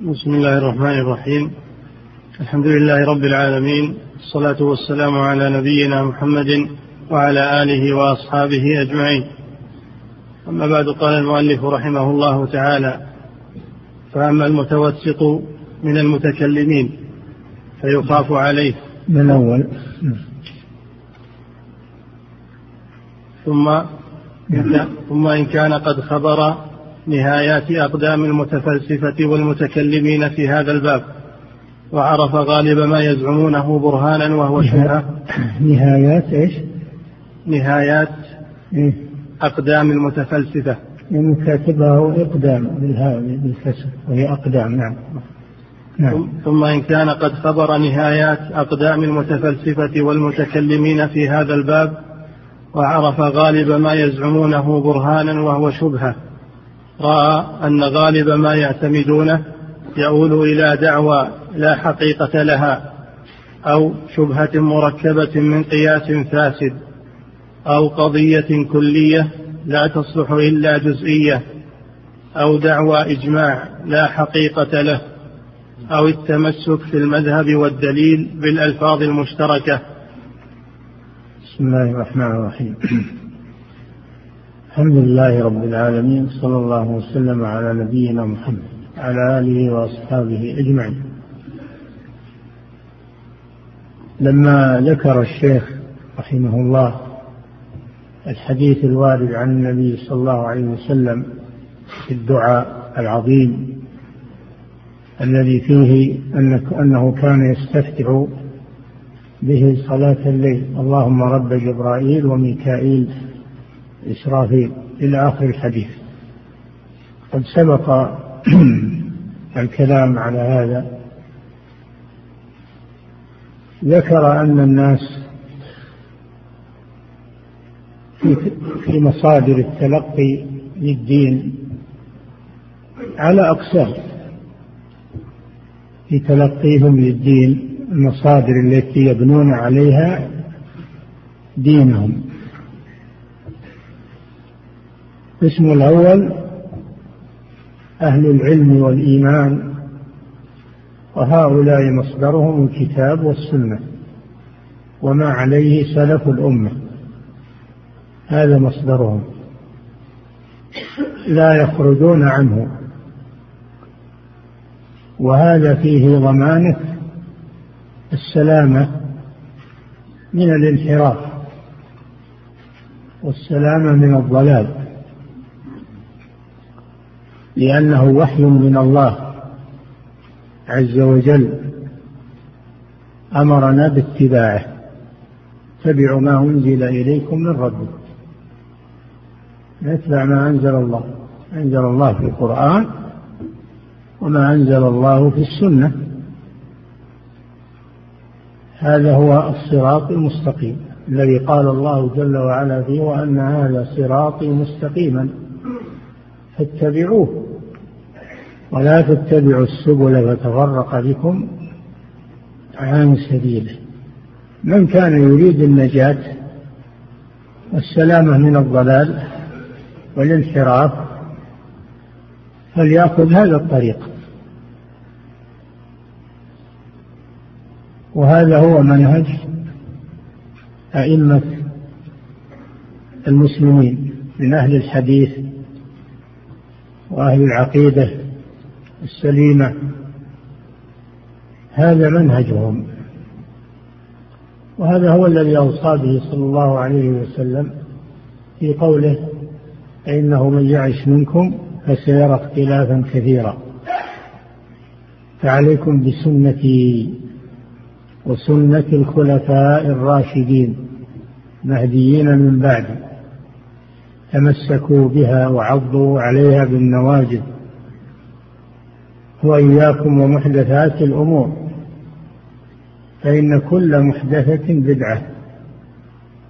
بسم الله الرحمن الرحيم. الحمد لله رب العالمين الصلاة والسلام على نبينا محمد وعلى آله وأصحابه أجمعين. أما بعد قال المؤلف رحمه الله تعالى فأما المتوسط من المتكلمين فيخاف عليه. من الأول ثم ثم إن كان قد خبر نهايات أقدام المتفلسفة والمتكلمين في هذا الباب وعرف غالب ما يزعمونه برهانا وهو شبهة نهايات إيش؟ نهايات إيه؟ أقدام المتفلسفة يعني كاتبها إقدام بالكسر وهي أقدام نعم نعم. ثم إن كان قد خبر نهايات أقدام المتفلسفة والمتكلمين في هذا الباب وعرف غالب ما يزعمونه برهانا وهو شبهة رأى أن غالب ما يعتمدونه يؤول إلى دعوى لا حقيقة لها أو شبهة مركبة من قياس فاسد أو قضية كلية لا تصلح إلا جزئية أو دعوى إجماع لا حقيقة له أو التمسك في المذهب والدليل بالألفاظ المشتركة. بسم الله الرحمن الرحيم. الحمد لله رب العالمين صلى الله وسلم على نبينا محمد وعلى آله وأصحابه أجمعين. لما ذكر الشيخ رحمه الله الحديث الوارد عن النبي صلى الله عليه وسلم في الدعاء العظيم الذي فيه أنه كان يستفتح به صلاة الليل. اللهم رب جبرائيل وميكائيل إسرافيل إلى آخر الحديث. قد سبق الكلام على هذا. ذكر أن الناس في مصادر التلقي للدين على أقسام. في تلقيهم للدين المصادر التي يبنون عليها دينهم. القسم الأول أهل العلم والإيمان وهؤلاء مصدرهم الكتاب والسنة وما عليه سلف الأمة. هذا مصدرهم. لا يخرجون عنه. وهذا فيه ضمانة السلامة من الانحراف والسلامة من الضلال. لأنه وحي من الله عز وجل أمرنا باتباعه. اتبعوا ما أنزل إليكم من ربكم. نتبع ما أنزل الله. أنزل الله في القرآن وما أنزل الله في السنة. هذا هو الصراط المستقيم الذي قال الله جل وعلا فيه وأن هذا صراطي مستقيما. فاتبعوه. ولا تتبعوا السبل فتفرق بكم عن سبيله. من كان يريد النجاة والسلامة من الضلال والانحراف فليأخذ هذا الطريق. وهذا هو منهج أئمة المسلمين من أهل الحديث وأهل العقيدة السليمة. هذا منهجهم. وهذا هو الذي أوصى به صلى الله عليه وسلم في قوله فإنه من يعش منكم فسيرى اختلافا كثيرا. فعليكم بسنتي وسنة الخلفاء الراشدين مهديين من بعد تمسكوا بها وعضوا عليها بالنواجذ. وإياكم ومحدثات الأمور. فإن كل محدثة بدعة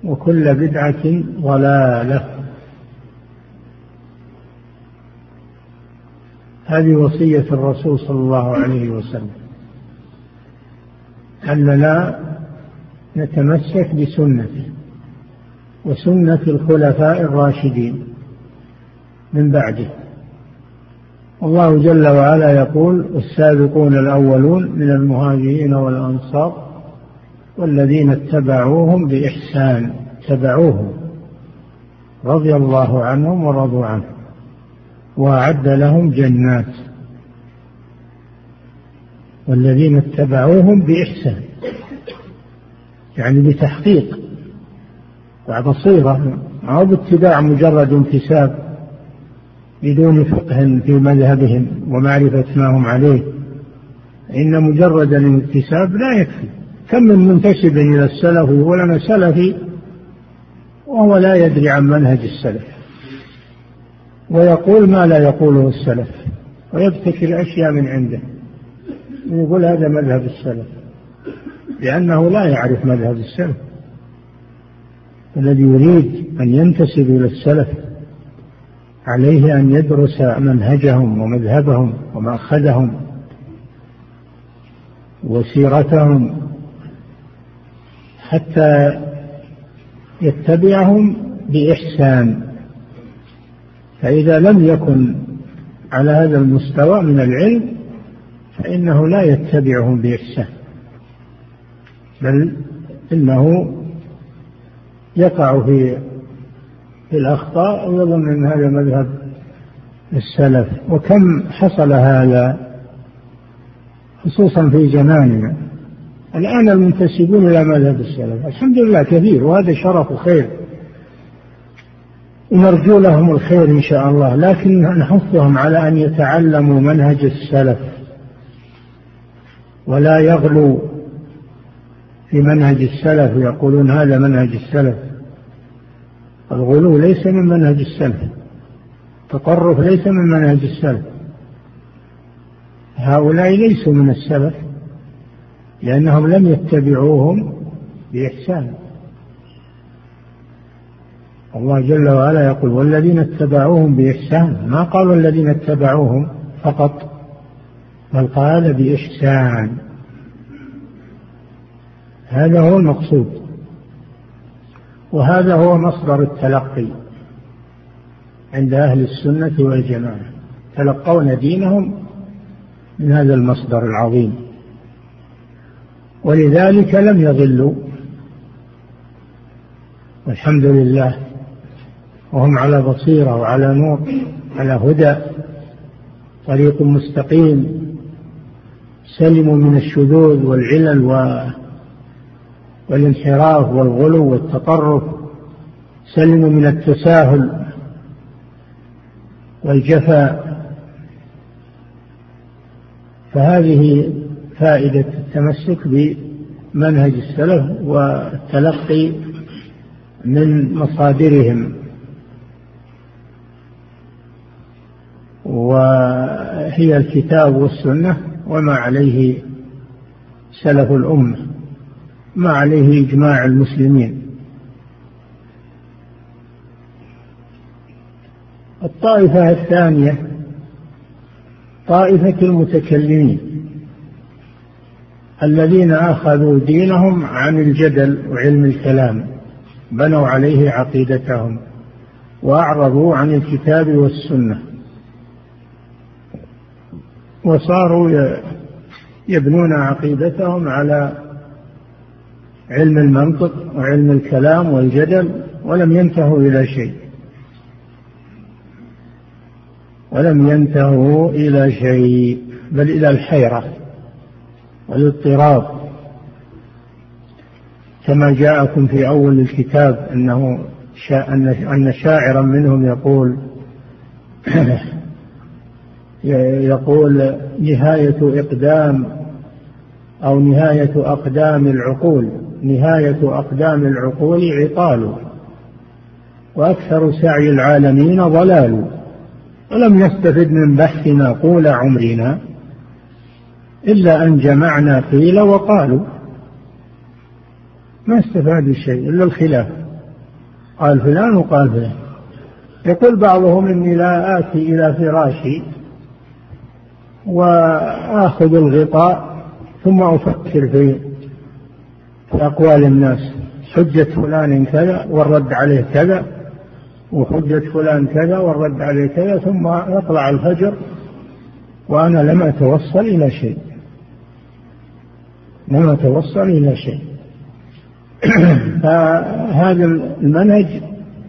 وكل بدعة ضلالة. هذه وصية الرسول صلى الله عليه وسلم. أننا نتمسك بسنته وسنة الخلفاء الراشدين من بعده. الله جل وعلا يقول السابقون الأولون من المهاجرين والأنصار والذين اتبعوهم بإحسان اتبعوهم رضي الله عنهم ورضوا عنه وأعد لهم جنات والذين اتبعوهم بإحسان يعني بتحقيق وبصيرة أو باتباع مجرد انتساب. بدون فقه في مذهبهم ومعرفة ما هم عليه. إن مجرد الانتساب لا يكفي. كم من منتسب إلى السلف يقول أنا سلفي وهو لا يدري عن منهج السلف. ويقول ما لا يقوله السلف. ويبتكر أشياء من عنده. يقول هذا مذهب السلف. لأنه لا يعرف مذهب السلف. الذي يريد أن ينتسب إلى السلف عليه أن يدرس منهجهم ومذهبهم ومأخذهم وسيرتهم حتى يتبعهم بإحسان. فإذا لم يكن على هذا المستوى من العلم فإنه لا يتبعهم بإحسان بل إنه يقع في في الأخطاء ويظن أن هذا مذهب السلف. وكم حصل هذا؟ خصوصا في زماننا. الآن المنتسبون إلى مذهب السلف. الحمد لله كثير وهذا شرف وخير. ونرجو لهم الخير إن شاء الله لكن نحثهم على أن يتعلموا منهج السلف. ولا يغلوا في منهج السلف ويقولون هذا منهج السلف. الغلو ليس من منهج السلف. التطرف ليس من منهج السلف. هؤلاء ليسوا من السلف لأنهم لم يتبعوهم بإحسان. الله جل وعلا يقول والذين اتبعوهم بإحسان ما قالوا الذين اتبعوهم فقط بل قال بإحسان هذا هو المقصود. وهذا هو مصدر التلقي عند أهل السنة والجماعة. تلقون دينهم من هذا المصدر العظيم. ولذلك لم يضلوا. والحمد لله. وهم على بصيرة وعلى نور على هدى طريق مستقيم سلموا من الشذوذ والعلل والانحراف والغلو والتطرف سلموا من التساهل والجفاء. فهذه فائدة التمسك بمنهج السلف والتلقي من مصادرهم. وهي الكتاب والسنة وما عليه سلف الأمة. ما عليه إجماع المسلمين. الطائفة الثانية طائفة المتكلمين الذين أخذوا دينهم عن الجدل وعلم الكلام بنوا عليه عقيدتهم وأعرضوا عن الكتاب والسنة. وصاروا يبنون عقيدتهم على علم المنطق وعلم الكلام والجدل ولم ينتهوا إلى شيء. ولم ينتهوا إلى شيء بل إلى الحيرة والاضطراب. كما جاءكم في أول الكتاب أنه أن شاعرا منهم يقول يقول نهاية إقدام أو نهاية أقدام العقول. نهاية أقدام العقول عطال وأكثر سعي العالمين ضلال. ولم نستفد من بحثنا طول عمرنا إلا أن جمعنا قيل وقالوا. ما استفادوا شيء إلا الخلاف. قال فلان وقال فلان. يقول بعضهم إني لا آتي إلى فراشي وآخذ الغطاء ثم أفكر في أقوال الناس. حجة فلان كذا والرد عليه كذا وحجة فلان كذا والرد عليه كذا ثم يطلع الفجر وأنا لم أتوصل إلى شيء. لم أتوصل إلى شيء. فهذا المنهج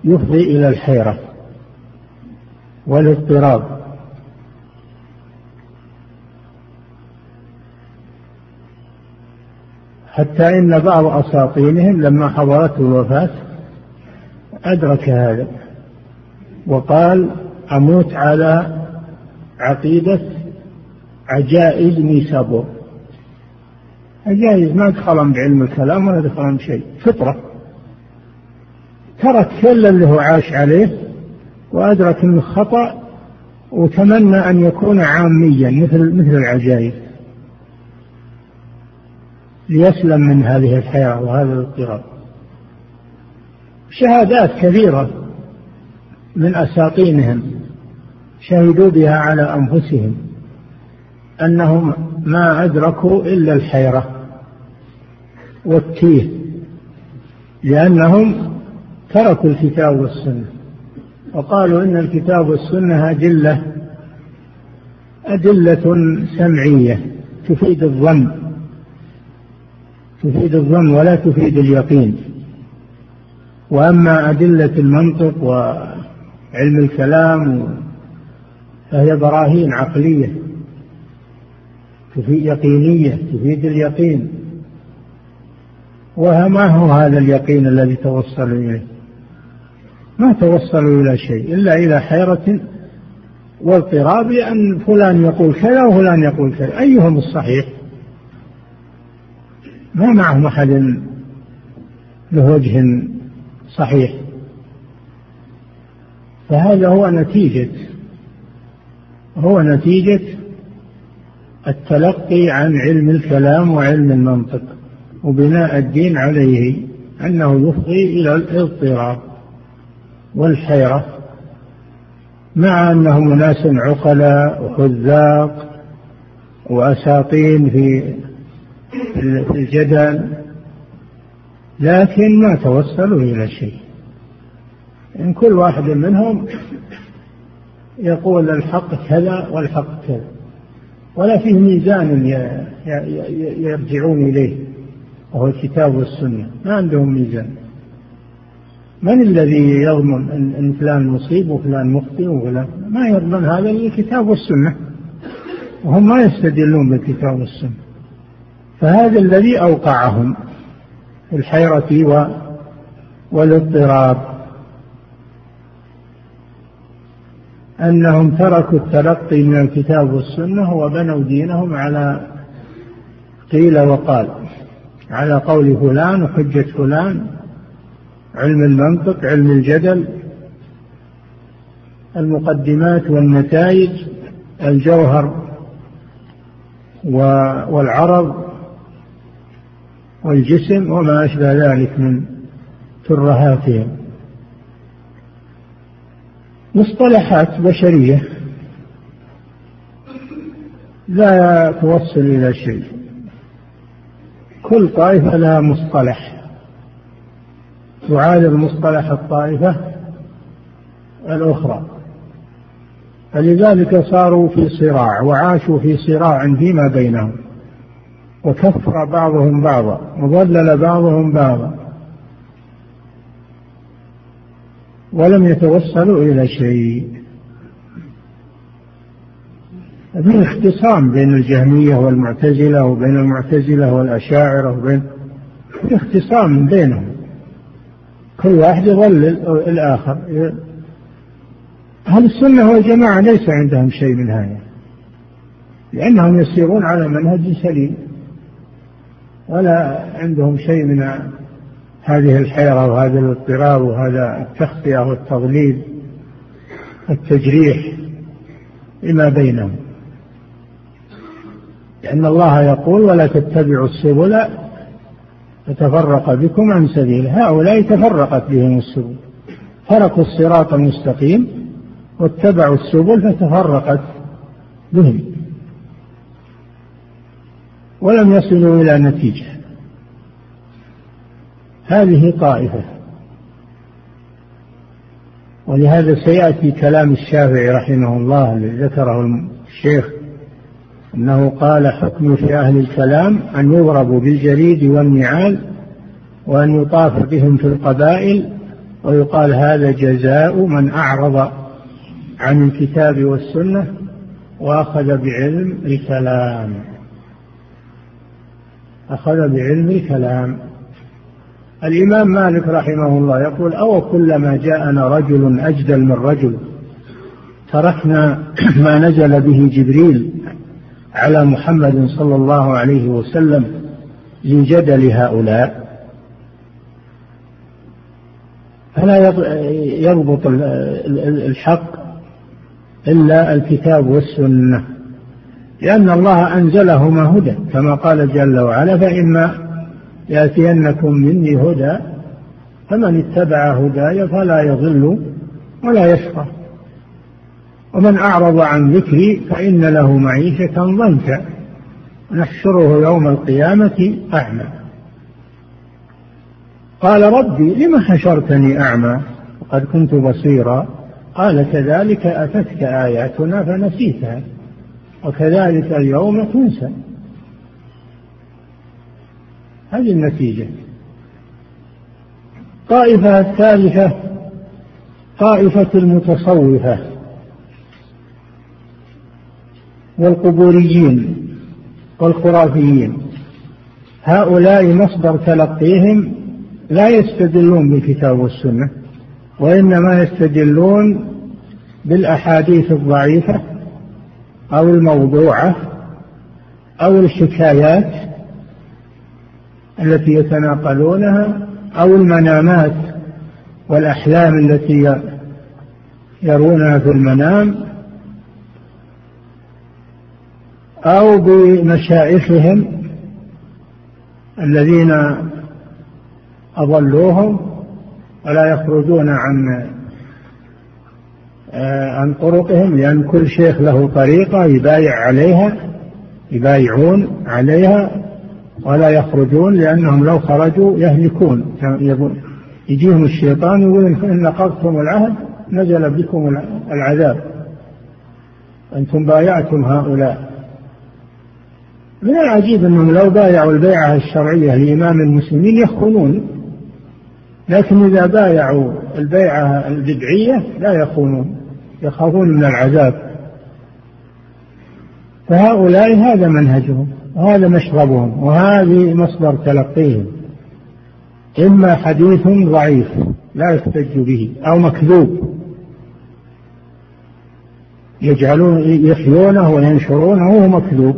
يفضي إلى الحيرة والإضطراب. حتى إن بعض أساطينهم لما حضرته الوفاة أدرك هذا وقال أموت على عقيدة عجائز نيسابور عجائز ما دخلهم بعلم الكلام ولا دخلهم شيء فطرة. ترك كل اللي هو عاش عليه وأدرك أنه خطأ وتمنى أن يكون عاميا مثل مثل العجائز. ليسلم من هذه الحياة وهذا الاضطراب. شهادات كثيرة من أساطينهم شهدوا بها على أنفسهم أنهم ما أدركوا إلا الحيرة والتيه لأنهم تركوا الكتاب والسنة وقالوا إن الكتاب والسنة أدلة أدلة سمعية تفيد الظن. تفيد الظن ولا تفيد اليقين. وأما أدلة المنطق وعلم الكلام فهي براهين عقلية تفيد يقينية تفيد اليقين. وما هو هذا اليقين الذي توصلوا إليه؟ ما توصلوا إلى شيء إلا إلى حيرة واضطراب أن فلان يقول كذا وفلان يقول كذا. أيهم الصحيح؟ ما معهم أحد له وجه صحيح. فهذا هو نتيجة هو نتيجة التلقي عن علم الكلام وعلم المنطق وبناء الدين عليه أنه يفضي إلى الاضطراب والحيرة مع أنهم ناس عقلاء وخذاق وأساطين في الجدل لكن ما توصلوا إلى شيء. إن كل واحد منهم يقول الحق كذا والحق كذا ولا فيه ميزان يرجعون إليه وهو الكتاب والسنة. ما عندهم ميزان. من الذي يضمن أن فلان مصيب وفلان مخطئ وفلان؟ ما يضمن هذا إلا الكتاب والسنة. وهم ما يستدلون بالكتاب والسنة. فهذا الذي أوقعهم في الحيرة والاضطراب. أنهم تركوا التلقي من الكتاب والسنة وبنوا دينهم على قيل وقال. على قول فلان وحجة فلان علم المنطق علم الجدل المقدمات والنتائج الجوهر والعرض. والجسم وما أشبه ذلك من ترهاتهم. مصطلحات بشرية لا توصل إلى شيء. كل طائفة لها مصطلح. تعادل مصطلح الطائفة الأخرى. فلذلك صاروا في صراع وعاشوا في صراع فيما بينهم. وكفر بعضهم بعضا وضلل بعضهم بعضا. ولم يتوصلوا إلى شيء. في اختصام بين الجهمية والمعتزلة وبين المعتزلة والأشاعرة وبين في اختصام بينهم. كل واحد يضلل الآخر. أهل السنة والجماعة ليس عندهم شيء من هذا لأنهم يسيرون على منهج سليم. ولا عندهم شيء من هذه الحيرة وهذا الاضطراب وهذا التخطئة والتضليل التجريح لما بينهم. لأن الله يقول ولا تتبعوا السبل فتفرق بكم عن سبيله هؤلاء تفرقت بهم السبل. تركوا الصراط المستقيم واتبعوا السبل فتفرقت بهم. ولم يصلوا إلى نتيجة. هذه طائفة. ولهذا سيأتي كلام الشافعي رحمه الله الذي ذكره الشيخ أنه قال حكم في أهل الكلام أن يضربوا بالجريد والنعال وأن يطاف بهم في القبائل ويقال هذا جزاء من أعرض عن الكتاب والسنة وأخذ بعلم الكلام. أخذ بعلم الكلام. الإمام مالك رحمه الله يقول أو كلما جاءنا رجل أجدل من رجل تركنا ما نزل به جبريل على محمد صلى الله عليه وسلم لجدل هؤلاء. فلا يضبط الحق إلا الكتاب والسنة. لأن الله أنزلهما هدى كما قال جل وعلا فإما يأتينكم مني هدى فمن اتبع هداي فلا يضل ولا يشقى. ومن أعرض عن ذكري فإن له معيشة ضنكا. نحشره يوم القيامة أعمى. قال ربي لم حشرتني أعمى؟ وقد كنت بصيرا. قال كذلك أتتك آياتنا فنسيتها. وكذلك اليوم تنسى. هذه النتيجة. طائفة الثالثة طائفة المتصوفة والقبوريين والخرافيين. هؤلاء مصدر تلقيهم لا يستدلون بالكتاب والسنة وإنما يستدلون بالأحاديث الضعيفة أو الموضوعة أو الحكايات التي يتناقلونها أو المنامات والأحلام التي يرونها في المنام أو بمشائخهم الذين أضلوهم ولا يخرجون عن عن طرقهم لأن كل شيخ له طريقة يبايع عليها يبايعون عليها ولا يخرجون لأنهم لو خرجوا يهلكون. يجيهم الشيطان يقول إن نقضتم العهد نزل بكم العذاب. أنتم بايعتم هؤلاء. من العجيب أنهم لو بايعوا البيعة الشرعية لإمام المسلمين يخونون. لكن إذا بايعوا البيعة البدعية لا يخونون. يخافون من العذاب. فهؤلاء هذا منهجهم وهذا مشربهم وهذه مصدر تلقيهم. إما حديث ضعيف لا يحتج به أو مكذوب. يجعلون يحيونه وينشرونه وهو مكذوب.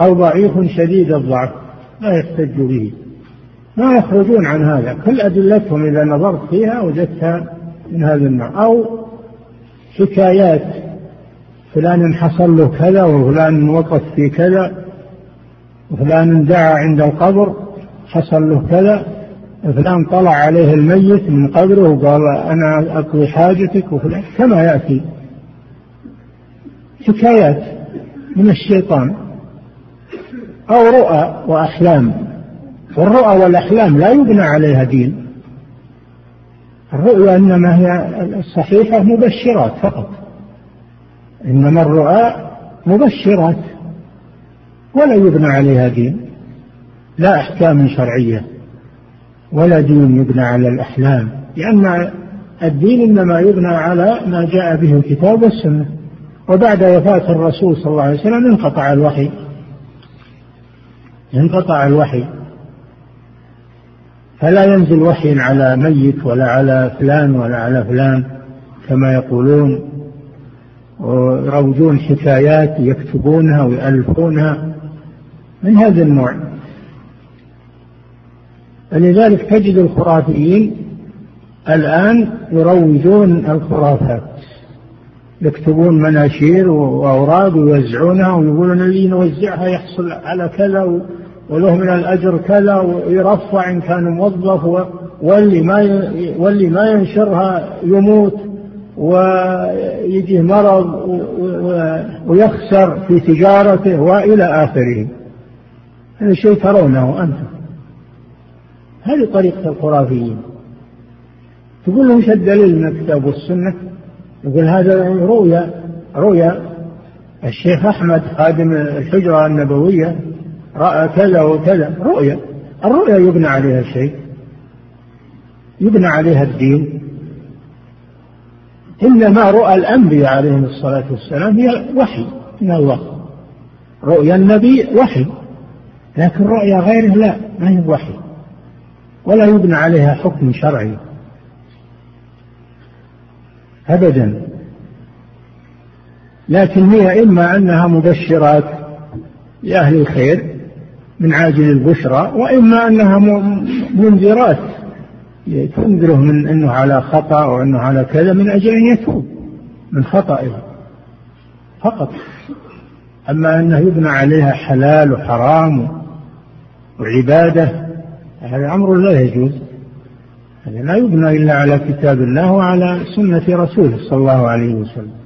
أو ضعيف شديد الضعف لا يحتج به. ما يخرجون عن هذا. كل أدلتهم إذا نظرت فيها وجدتها من هذا النوع. أو حكايات. فلان حصل له كذا وفلان وقف في كذا وفلان دعا عند القبر حصل له كذا فلان طلع عليه الميت من قبره وقال أنا أقضي حاجتك وفلان كما يأتي. حكايات من الشيطان أو رؤى وأحلام. والرؤى والأحلام لا يبنى عليها دين. الرؤيا إنما هي الصحيحة مبشرات فقط. إنما الرؤى مبشرات ولا يبنى عليها دين لا أحكام شرعية ولا دين يبنى على الأحلام لأن الدين إنما يبنى على ما جاء به الكتاب والسنة. وبعد وفاة الرسول صلى الله عليه وسلم انقطع الوحي انقطع الوحي. فلا ينزل وحي على ميت ولا على فلان ولا على فلان كما يقولون ويروجون حكايات يكتبونها ويألفونها من هذا النوع. فلذلك تجد الخرافيين الآن يروجون الخرافات يكتبون مناشير وأوراق ويوزعونها ويقولون اللي يوزعها يحصل على كذا وله من الأجر كذا ويرفع إن كان موظف واللي ما واللي ما ينشرها يموت ويجيه مرض ويخسر في تجارته وإلى آخره. هذا شيء ترونه أنتم. هذه طريقة الخرافيين. تقول لهم شد دليل من الكتاب والسنة؟ يقول هذا رؤيا رؤيا الشيخ أحمد خادم الحجرة النبوية رأى كذا وكذا. رؤيا. الرؤيا يبنى عليها شيء. يبنى عليها الدين. إنما رؤى الأنبياء عليهم الصلاة والسلام هي وحي من الله. رؤيا النبي وحي. لكن رؤيا غيره لا ما هي وحي. ولا يبنى عليها حكم شرعي. أبدا. لكن هي إما أنها مبشرات لأهل الخير من عاجل البشرى وإما أنها منذرات تنذره من أنه على خطأ وأنه على كذا من أجل أن يتوب من خطئه فقط. أما أنه يبنى عليها حلال وحرام وعبادة هذا أمر لا يجوز. هذا لا يبنى إلا على كتاب الله وعلى سنة رسوله صلى الله عليه وسلم.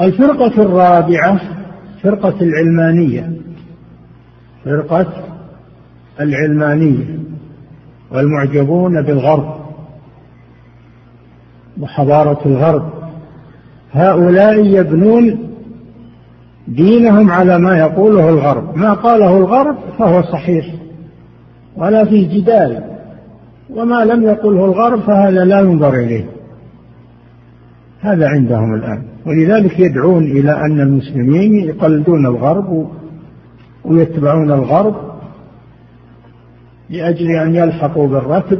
الفرقة الرابعة فرقة العلمانية. فرقة العلمانية. والمعجبون بالغرب. وحضارة الغرب. هؤلاء يبنون دينهم على ما يقوله الغرب. ما قاله الغرب فهو صحيح. ولا فيه جدال. وما لم يقله الغرب فهذا لا ينظر إليه. هذا عندهم الآن. ولذلك يدعون إلى أن المسلمين يقلدون الغرب ويتبعون الغرب لأجل أن يلحقوا بالركب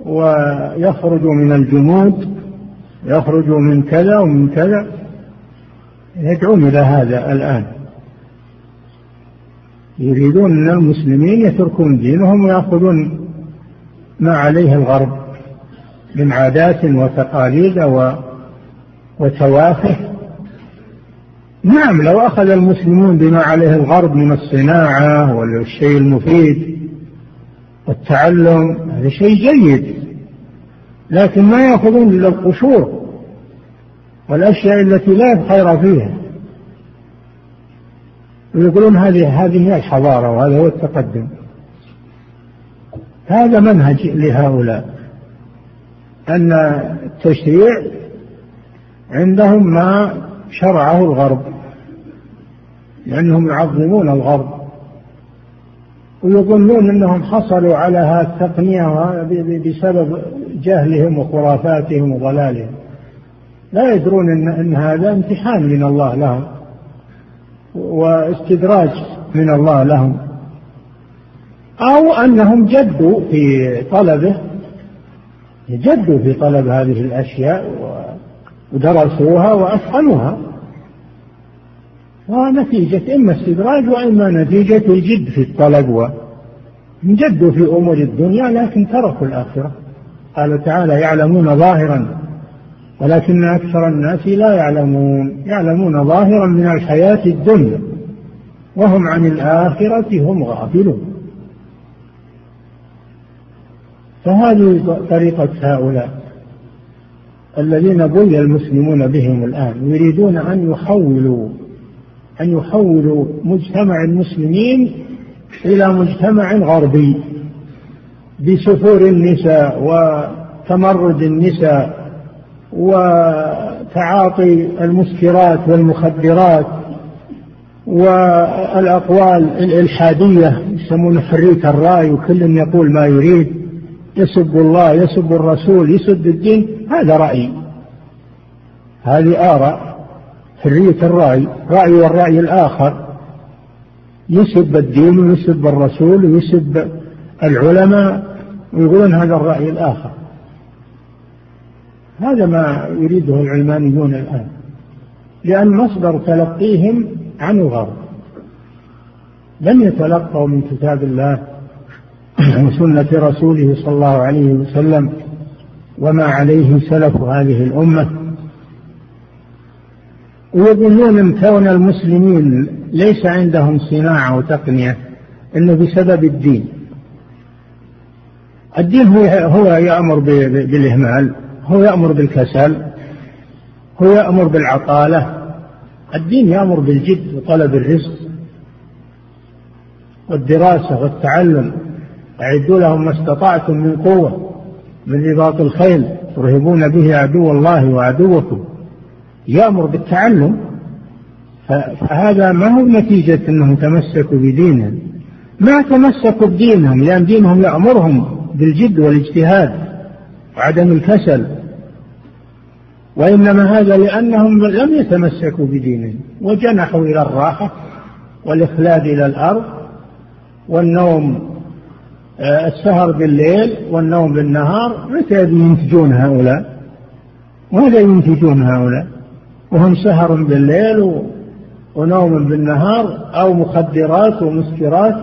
ويخرجوا من الجمود يخرجوا من كذا ومن كذا. يدعون إلى هذا الآن. يريدون أن المسلمين يتركون دينهم ويأخذون ما عليه الغرب. من عادات وتقاليد وتوافه. نعم لو أخذ المسلمون بما عليه الغرب من الصناعة والشيء المفيد والتعلم هذا شيء جيد لكن ما يأخذون إلا القشور والأشياء التي لا خير فيها. ويقولون هذه هذه هي الحضارة وهذا هو التقدم. هذا منهج لهؤلاء. أن التشريع عندهم ما شرعه الغرب لأنهم يعظمون الغرب ويظنون أنهم حصلوا على هذه التقنية بسبب جهلهم وخرافاتهم وضلالهم. لا يدرون أن, أن هذا امتحان من الله لهم واستدراج من الله لهم أو أنهم جدوا في طلبه جدوا في طلب هذه الأشياء ودرسوها وأتقنوها ونتيجة إما استدراج وإما نتيجة الجد في الطلب جدوا في أمور الدنيا لكن تركوا الآخرة. قال تعالى يعلمون ظاهرا ولكن أكثر الناس لا يعلمون. يعلمون ظاهرا من الحياة الدنيا. وهم عن الآخرة هم غافلون. فهذه طريقة هؤلاء الذين بلي المسلمون بهم الآن يريدون أن يحولوا أن يحولوا مجتمع المسلمين إلى مجتمع غربي بسفور النساء وتمرد النساء وتعاطي المسكرات والمخدرات والأقوال الإلحادية يسمون حرية الرأي وكل يقول ما يريد. يسب الله يسب الرسول يسب الدين هذا رأي. هذه آراء حرية الرأي رأي والرأي الآخر. يسب الدين ويسب الرسول ويسب العلماء ويقولون هذا الرأي الآخر. هذا ما يريده العلمانيون الآن. لأن مصدر تلقيهم عن الغرب لم يتلقوا من كتاب الله. وسنة رسوله صلى الله عليه وسلم وما عليه سلف هذه الأمة. ويظنون أن كون المسلمين ليس عندهم صناعة وتقنية انه بسبب الدين. الدين هو هو يأمر بالإهمال هو يأمر بالكسل هو يأمر بالعطالة. الدين يأمر بالجد وطلب الرزق والدراسة والتعلم. أعدوا لهم ما استطعتم من قوة من رباط الخيل ترهبون به عدو الله وعدوكم. يأمر بالتعلم فهذا ما هو نتيجة أنهم تمسكوا بدينهم. ما تمسكوا بدينهم لأن دينهم يأمرهم بالجد والاجتهاد وعدم الكسل وإنما هذا لأنهم لم يتمسكوا بدينهم وجنحوا إلى الراحة والإخلاد إلى الأرض والنوم السهر بالليل والنوم بالنهار متى ينتجون هؤلاء؟ ماذا ينتجون هؤلاء؟ وهم سهر بالليل ونوم بالنهار أو مخدرات ومسكرات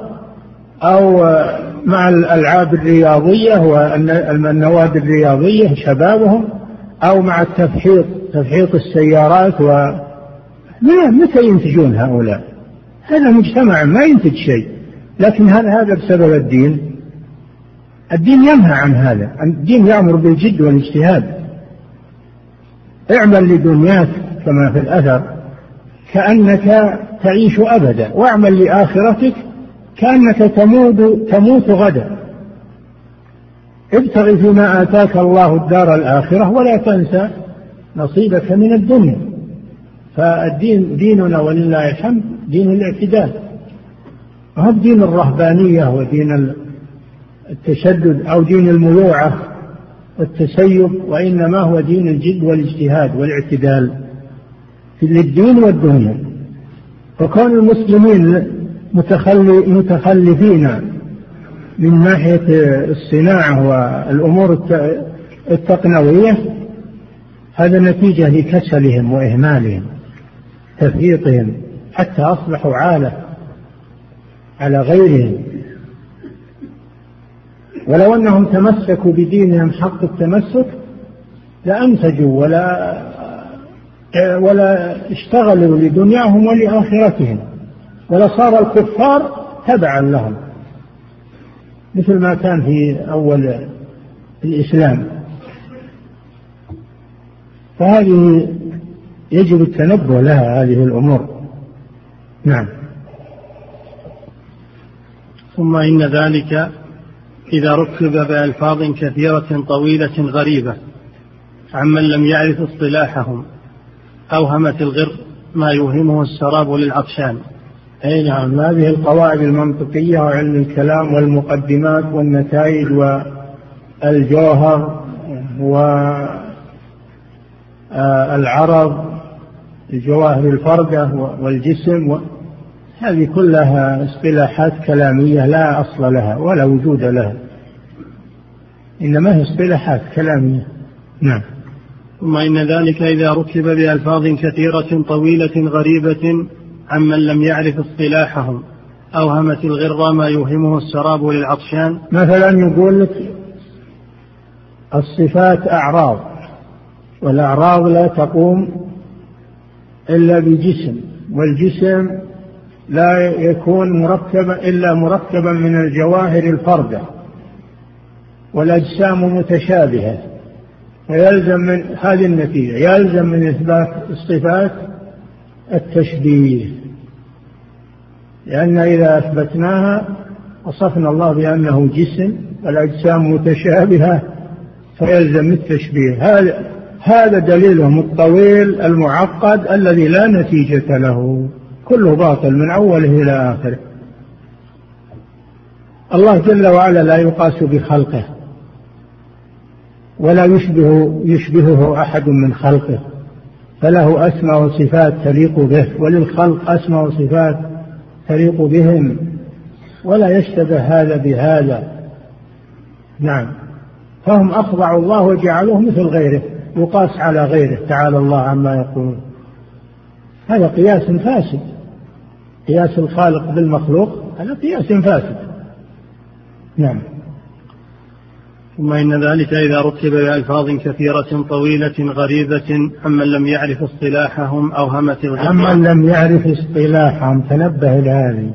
أو آه، مع الألعاب الرياضية والنوادي الرياضية شبابهم أو مع التفحيط تفحيط السيارات و متى ينتجون هؤلاء؟ هذا مجتمع ما ينتج شيء لكن هل هذا بسبب الدين؟ الدين ينهى عن هذا. الدين يأمر بالجد والاجتهاد. اعمل لدنياك كما في الأثر كأنك تعيش أبدا. واعمل لآخرتك كأنك تموت تموت غدا. ابتغ فيما آتاك الله الدار الآخرة ولا تنسى نصيبك من الدنيا. فالدين ديننا ولله الحمد دين الاعتدال. هو دين الرهبانية ودين التشدد أو دين المروعة والتسيب وإنما هو دين الجد والاجتهاد والاعتدال للدين والدنيا. فكون المسلمين متخلفين من ناحية الصناعة والأمور التقنوية هذا نتيجة لكسلهم وإهمالهم تفريطهم حتى أصبحوا عالة على غيرهم. ولو أنهم تمسكوا بدينهم حق التمسك لأنتجوا ولا ولا اشتغلوا لدنياهم ولآخرتهم ولصار الكفار تبعا لهم. مثل ما كان في أول الإسلام. فهذه يجب التنبه لها هذه الأمور. نعم. ثم إن ذلك إذا ركب بألفاظ كثيرة طويلة غريبة عمن لم يعرف اصطلاحهم أوهمت الغر ما يوهمه السراب للعطشان. أي نعم هذه القواعد المنطقية وعلم الكلام والمقدمات والنتائج والجوهر والعرض الجواهر الفردة والجسم هذه كلها اصطلاحات كلامية لا أصل لها ولا وجود لها. إنما هي اصطلاحات كلامية. نعم. ثم إن ذلك إذا ركب بألفاظ كثيرة طويلة غريبة عمن لم يعرف اصطلاحهم أوهمت الغرة ما يوهمه السراب للعطشان. مثلا يقول لك الصفات أعراض والأعراض لا تقوم إلا بجسم والجسم لا يكون مركبا إلا مركبا من الجواهر الفردة والأجسام متشابهة ويلزم من هذه النتيجة يلزم من إثبات الصفات التشبيه لأن إذا أثبتناها وصفنا الله بأنه جسم والأجسام متشابهة فيلزم التشبيه. هذا هذا دليلهم الطويل المعقد الذي لا نتيجة له. كله باطل من أوله إلى آخره. الله جل وعلا لا يقاس بخلقه ولا يشبه يشبهه أحد من خلقه فله أسماء وصفات تليق به وللخلق أسماء وصفات تليق بهم ولا يشتبه هذا بهذا. نعم. فهم أخضعوا الله وجعلوه مثل غيره يقاس على غيره تعالى الله عما يقولون. هذا قياس فاسد. قياس الخالق بالمخلوق هذا قياس فاسد. نعم. ثم إن ذلك إذا رتب بألفاظ كثيرة طويلة غريبة عمن لم يعرف اصطلاحهم أوهمت الغربة عمن لم يعرف اصطلاحهم. تنبه إلى هذه.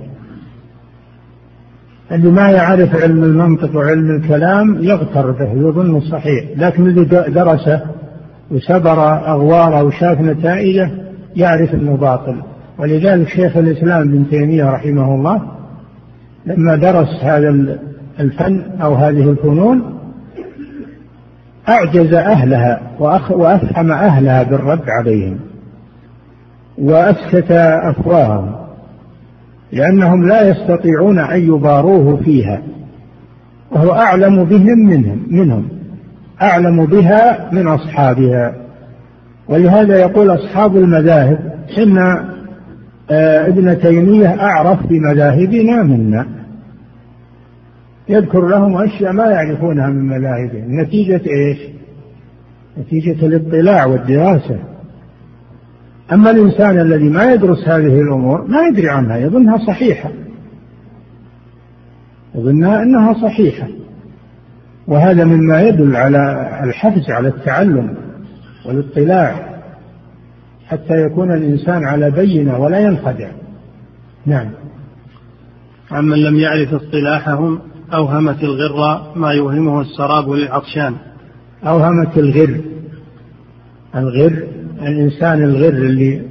اللي ما يعرف علم المنطق وعلم الكلام يغتر به يظن صحيح. لكن اللي درسه وسبر أغواره وشاف نتائجه يعرف أنه باطل. ولذلك شيخ الإسلام ابن تيمية رحمه الله لما درس هذا الفن أو هذه الفنون أعجز أهلها وأفهم أهلها بالرد عليهم وأفسد أفواههم لأنهم لا يستطيعون أن يباروه فيها وهو أعلم بهم منهم منهم أعلم بها من أصحابها. ولهذا يقول أصحاب المذاهب إن ابن تيمية أعرف بمذاهبنا منا يذكر لهم أشياء ما يعرفونها من مذاهبهم نتيجة إيش؟ نتيجة الاطلاع والدراسة. أما الإنسان الذي ما يدرس هذه الأمور ما يدري عنها يظنها صحيحة. يظنها أنها صحيحة. وهذا مما يدل على الحفز على التعلم والاطلاع. حتى يكون الإنسان على بينة ولا ينخدع. نعم. عمن لم يعرف اصطلاحهم أوهمت الغرة ما يوهمه السراب للعطشان. أوهمت الغر. الغر الإنسان الغر اللي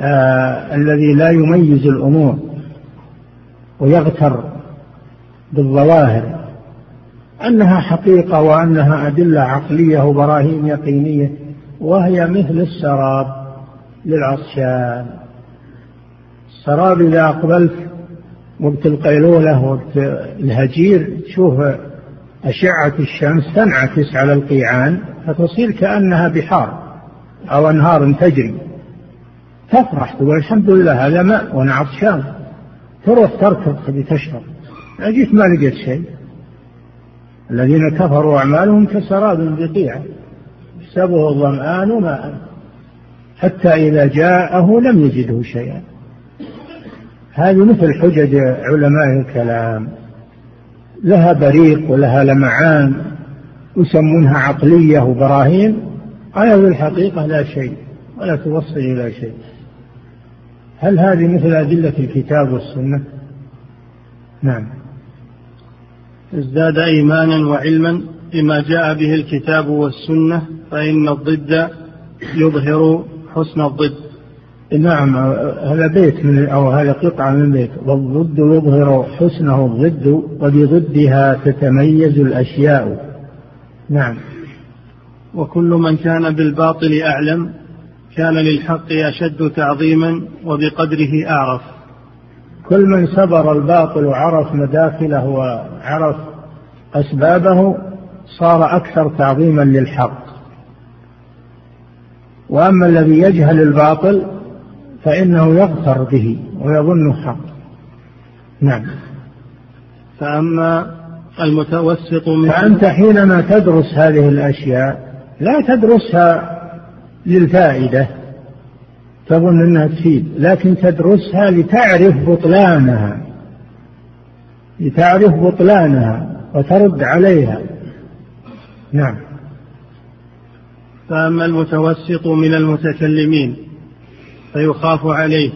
آه الذي لا يميز الأمور ويغتر بالظواهر. أنها حقيقة وأنها أدلة عقلية وبراهين يقينية. وهي مثل السراب للعطشان السراب إذا أقبلت وقت القيلولة وقت الهجير تشوف أشعة الشمس تنعكس على القيعان فتصير كأنها بحار أو أنهار تجري. تفرح تقول الحمد لله هذا ماء وأنا عطشان. تروح تركض تبي تشرب. جيت ما لقيت شيء. الذين كفروا أعمالهم كسراب بقيعة يحسبه الظمآن ماء. حتى إذا جاءه لم يجده شيئا. هذه مثل حجج علماء الكلام. لها بريق ولها لمعان يسمونها عقلية وبراهين. على الحقيقة لا شيء ولا توصل إلى شيء. هل هذه مثل أدلة الكتاب والسنة؟ نعم. ازداد إيمانا وعلما بما جاء به الكتاب والسنة فإن الضد يظهر حسن الضد. نعم هذا بيت من أو هذا قطعة من بيت. والضد يظهر حسنه الضد وبضدها تتميز الأشياء. نعم. وكل من كان بالباطل أعلم كان للحق أشد تعظيما وبقدره أعرف. كل من سبر الباطل وعرف مداخله وعرف أسبابه صار أكثر تعظيما للحق. وأما الذي يجهل الباطل فإنه يغتر به ويظنه حق نعم. فأما المتوسط من فأنت حينما تدرس هذه الأشياء لا تدرسها للفائدة تظن أنها تفيد لكن تدرسها لتعرف بطلانها لتعرف بطلانها وترد عليها. نعم. فأما المتوسط من المتكلمين فيخاف عليه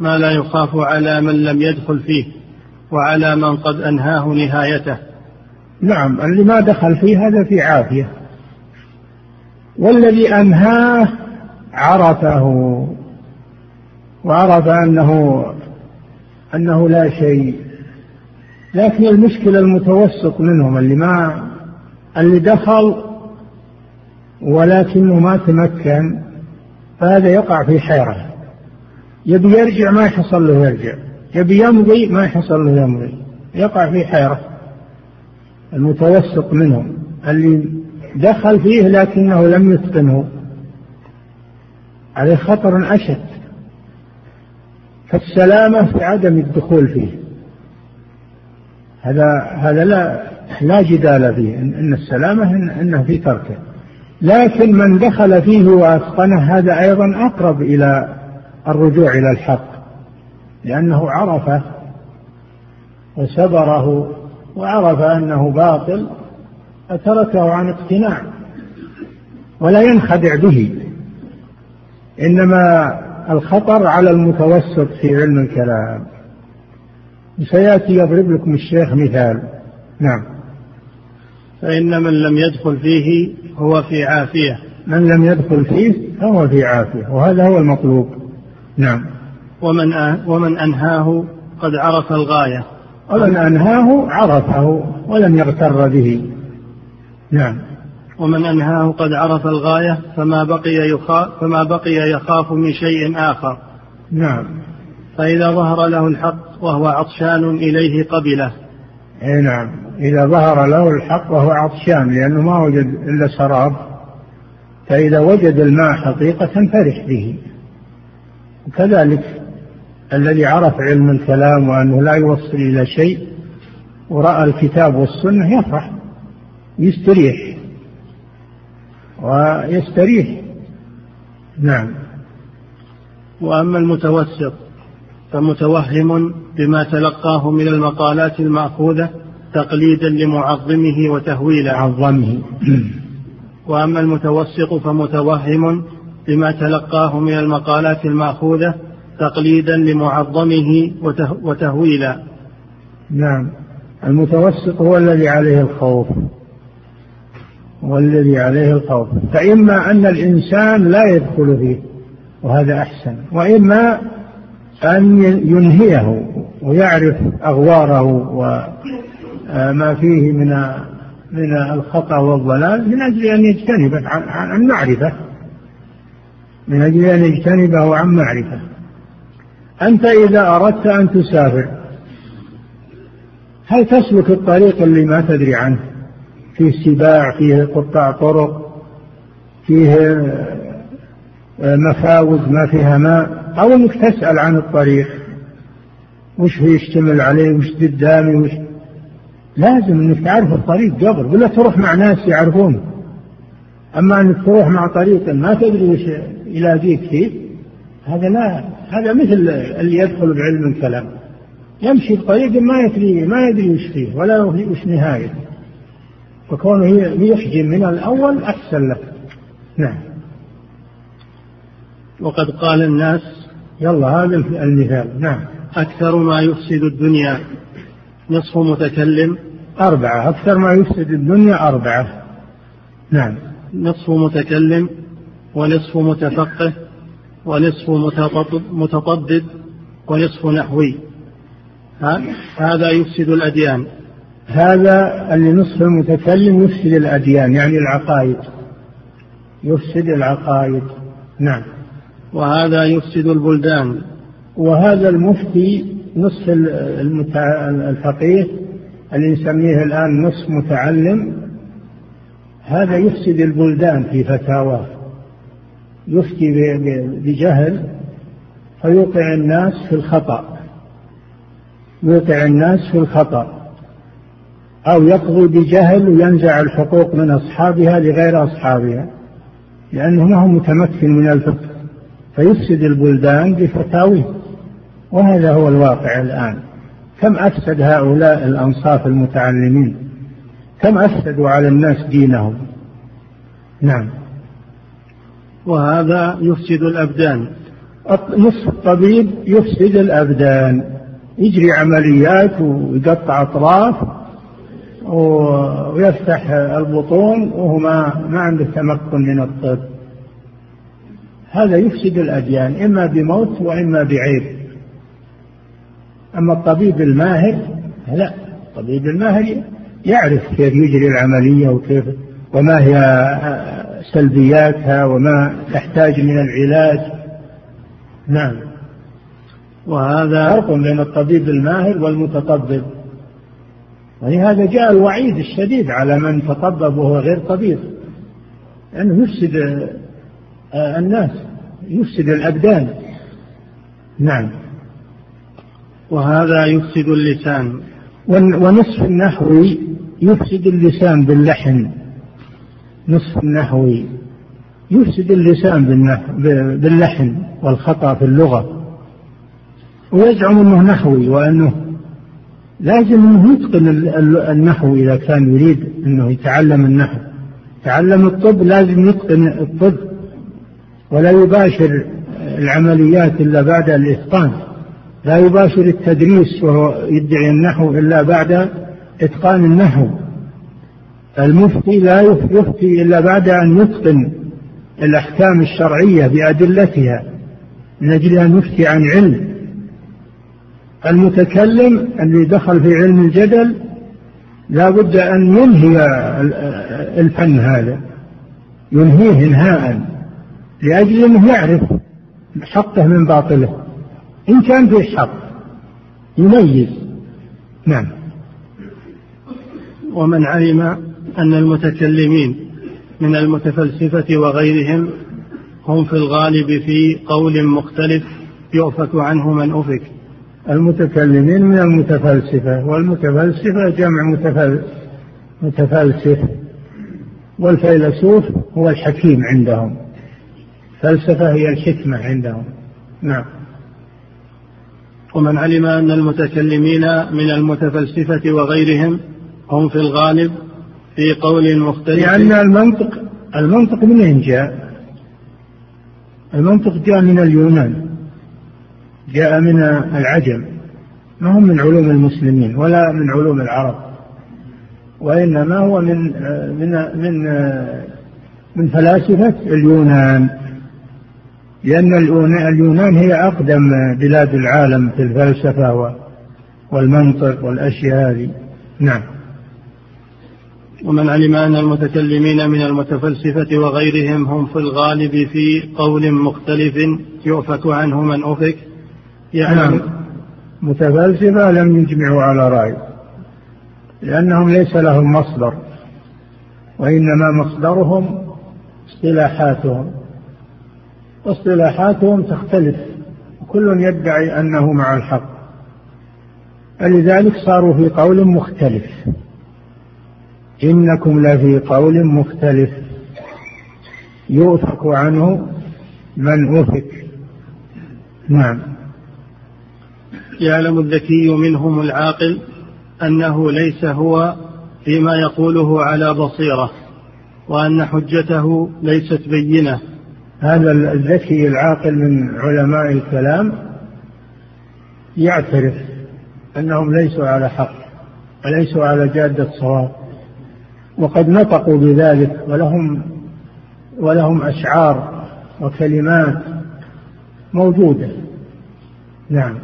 ما لا يخاف على من لم يدخل فيه وعلى من قد أنهاه نهايته. نعم اللي ما دخل فيه هذا في عافية. والذي أنهاه عرفه وعرف أنه أنه لا شيء. لكن المشكلة المتوسط منهم اللي ما اللي دخل ولكنه ما تمكن فهذا يقع في حيرة. يبي يرجع ما يحصل له يرجع. يبي يمضي ما يحصل له يمضي. يقع في حيرة المتوسط منهم. اللي دخل فيه لكنه لم يتقنه. عليه خطر أشد. فالسلامة في عدم الدخول فيه. هذا هذا لا لا جدال فيه ان السلامة إنه في تركه. لكن من دخل فيه وأتقنه هذا أيضا أقرب إلى الرجوع إلى الحق لأنه عرفه وسبره وعرف أنه باطل فتركه عن اقتناع ولا ينخدع به. إنما الخطر على المتوسط في علم الكلام. سيأتي يضرب لكم الشيخ مثال. نعم. فإن من لم يدخل فيه هو في عافية. من لم يدخل فيه فهو في عافية وهذا هو المطلوب. نعم. ومن ومن أنهاه قد عرف الغاية. ومن أنهاه عرفه ولم يغتر به. نعم. ومن أنهاه قد عرف الغاية فما بقي يخاف فما بقي يخاف من شيء آخر. نعم. فإذا ظهر له الحق وهو عطشان إليه قبله. اي نعم. إذا ظهر له الحق وهو عطشان لأنه ما وجد إلا سراب فإذا وجد الماء حقيقة فرح به. وكذلك الذي عرف علم الكلام وأنه لا يوصل إلى شيء ورأى الكتاب والسنة يفرح يستريح. ويستريح. نعم. وأما المتوسط فمتوهم بما تلقاه من المقالات المأخوذة تقليدا لمعظمه وتهويلا. عظمه وأما المتوسط فمتوهم بما تلقاه من المقالات المأخوذة تقليدا لمعظمه وتهويلا. نعم. المتوسط هو الذي عليه الخوف. هو الذي عليه الخوف. فإما أن الإنسان لا يدخل فيه وهذا أحسن. وإما أن ينهيه. ويعرف أغواره وما فيه من من الخطأ والضلال من أجل أن يجتنبه عن معرفة. من أجل أن يجتنبه عن معرفة. أنت إذا أردت أن تسافر هل تسلك الطريق اللي ما تدري عنه؟ فيه سباع فيه قطاع طرق فيه آه، مفاوز ما فيها ماء؟ أو أنك تسأل عن الطريق؟ وش هو يشتمل عليه وش قدامي وش لازم إنك تعرف الطريق قبل ولا تروح مع ناس يعرفون. أما إنك تروح مع طريق ما تدري وش يلاقيك فيه هذا لا هذا مثل اللي يدخل بعلم الكلام. يمشي بطريق ما يدري ما يدري وش فيه ولا وش نهايته فكونه يحجم من الأول أحسن له نعم. وقد قال الناس يلا هذا المثال. نعم. أكثر ما يفسد الدنيا. نصف متكلم. أربعة. أكثر ما يفسد الدنيا أربعة. نعم. نصف متكلم ونصف متفقه ونصف متطدد ونصف نحوي. هذا يفسد الأديان. هذا اللي نصف المتكلم يفسد الأديان يعني العقائد. يفسد العقائد. نعم. وهذا يفسد البلدان. وهذا المفتي نصف الفقيه اللي نسميه الآن نصف متعلم هذا يفسد البلدان في فتاواه يفتي بجهل فيوقع الناس في الخطأ يوقع الناس في الخطأ أو يقضي بجهل وينزع الحقوق من أصحابها لغير أصحابها لأنه ما هو متمكن من الفقه فيفسد البلدان بفتاويه وهذا هو الواقع الآن. كم أفسد هؤلاء الأنصاف المتعلمين؟ كم أفسدوا على الناس دينهم؟ نعم. وهذا يفسد الأبدان. نصف الطبيب يفسد الأبدان. يجري عمليات ويقطع أطراف ويفتح البطون وهو ما, ما عنده تمكن من الطب. هذا يفسد الأديان إما بموت وإما بعيب أما الطبيب الماهر لا. الطبيب الماهر يعرف كيف يجري العملية وكيف وما هي سلبياتها وما تحتاج من العلاج. نعم. وهذا فرق بين الطبيب الماهر والمتطبب. ولهذا جاء الوعيد الشديد على من تطبب وهو غير طبيب. لأنه يفسد آه، الناس يفسد الأبدان. نعم. وهذا يفسد اللسان. ونصف النحوي يفسد اللسان باللحن. نصف النحوي يفسد اللسان باللحن والخطأ في اللغة. ويزعم أنه نحوي وأنه لازم أنه يتقن النحو إذا كان يريد أنه يتعلم النحو. تعلم الطب لازم يتقن الطب ولا يباشر العمليات إلا بعد الإتقان. لا يباشر التدريس وهو يدعي النحو إلا بعد إتقان النحو. المفتي لا يفتي إلا بعد أن يتقن الأحكام الشرعية بأدلتها من أجل أن يفتي عن علم. المتكلم اللي دخل في علم الجدل لا بد أن ينهي الفن هذا ينهيه إنهاء لأجل أنه يعرف حقه من باطله. إن كان فيه حق يميز. نعم. ومن علم أن المتكلمين من المتفلسفة وغيرهم هم في الغالب في قول مختلف يؤفك عنه من أفك. المتكلمين من المتفلسفة. والمتفلسفة جمع متفل متفلسف. والفيلسوف هو الحكيم عندهم. فلسفة هي الحكمة عندهم. نعم. ومن علم أن المتكلمين من المتفلسفة وغيرهم هم في الغالب في قول مختلف. لأن المنطق المنطق من جاء؟ المنطق جاء من اليونان. جاء من العجم. ما هم من علوم المسلمين ولا من علوم العرب. وإنما هو من من من من فلاسفة اليونان. لأن اليونان هي أقدم بلاد العالم في الفلسفة والمنطق والأشياء هذه. نعم. ومن علم أن المتكلمين من المتفلسفة وغيرهم هم في الغالب في قول مختلف يؤفك عنه من أفك. يعني نعم. متفلسفة لم يجمعوا على رأي. لأنهم ليس لهم مصدر. وإنما مصدرهم اصطلاحاتهم. اصطلاحاتهم تختلف كل يدعي أنه مع الحق. فلذلك صاروا في قول مختلف. إنكم لفي قول مختلف. يؤفك عنه من أفك. نعم. يعلم الذكي منهم العاقل أنه ليس هو فيما يقوله على بصيرة وأن حجته ليست بينة. هذا الذكي العاقل من علماء الكلام يعترف أنهم ليسوا على حق وليسوا على جادة صواب وقد نطقوا بذلك ولهم ولهم أشعار وكلمات موجودة. نعم.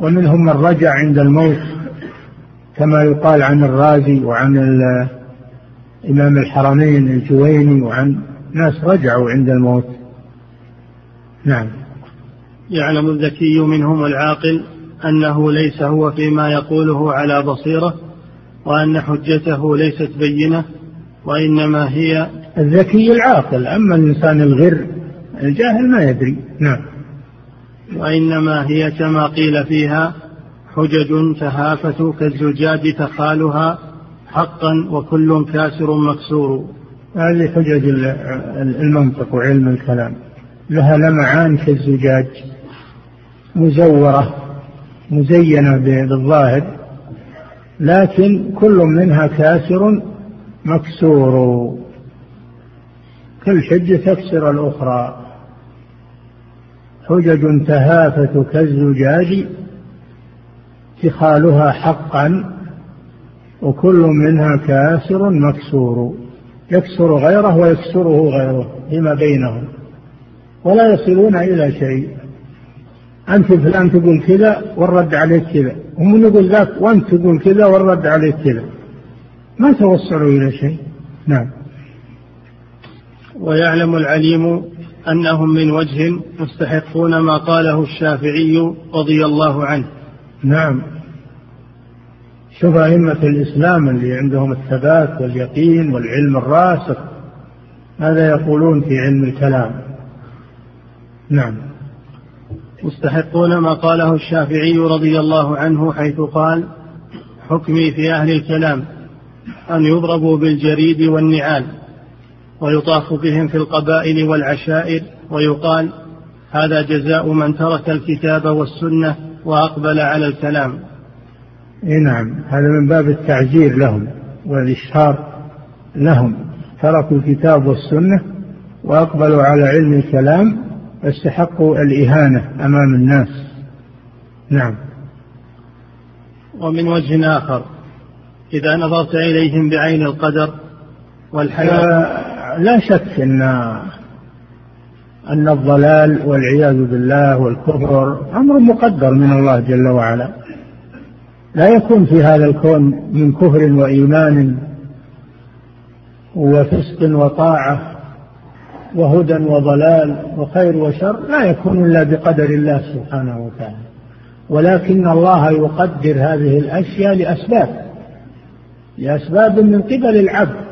ومنهم من رجع عند الموت كما يقال عن الرازي وعن إمام الحرمين الجويني وعن ناس رجعوا عند الموت. نعم. يعلم الذكي منهم العاقل أنه ليس هو فيما يقوله على بصيرة وأن حجته ليست بينة وإنما هي الذكي العاقل. أما الإنسان الغر الجاهل ما يدري. نعم. وإنما هي كما قيل فيها حجج تهافت كالزجاج تخالها حقا وكل كاسر مكسور. هذه حجج المنطق وعلم الكلام. لها لمعان كالزجاج. مزورة. مزينة بالظاهر. لكن كل منها كاسر مكسور. كل حجة تكسر الأخرى. حجج تهافت كالزجاج. اتخالها حقا. وكل منها كاسر مكسور. يكسر غيره ويكسره غيره فيما بينهم. ولا يصلون إلى شيء. أنت فلان تقول كذا والرد عليك كذا. هم يقول ذاك وأنت تقول كذا والرد عليك كذا. ما توصلوا إلى شيء. نعم. ويعلم العليم أنهم من وجه مستحقون ما قاله الشافعي رضي الله عنه. نعم. شوف أئمة الإسلام اللي عندهم الثبات واليقين والعلم الراسخ ماذا يقولون في علم الكلام؟ نعم. مستحقون ما قاله الشافعي رضي الله عنه حيث قال حكمي في أهل الكلام أن يضربوا بالجريد والنعال ويطاف بهم في القبائل والعشائر ويقال هذا جزاء من ترك الكتاب والسنة وأقبل على الكلام. نعم. هذا من باب التعزير لهم والإشهار لهم. تركوا الكتاب والسنة وأقبلوا على علم الكلام فاستحقوا الإهانة أمام الناس. نعم. ومن وجه آخر إذا نظرت إليهم بعين القدر والحياة. لا شك أن أن الضلال والعياذ بالله والكفر أمر مقدر من الله جل وعلا. لا يكون في هذا الكون من كفر وإيمان وفسق وطاعة وهدى وضلال وخير وشر لا يكون إلا بقدر الله سبحانه وتعالى. ولكن الله يقدر هذه الأشياء لأسباب لأسباب من قبل العبد.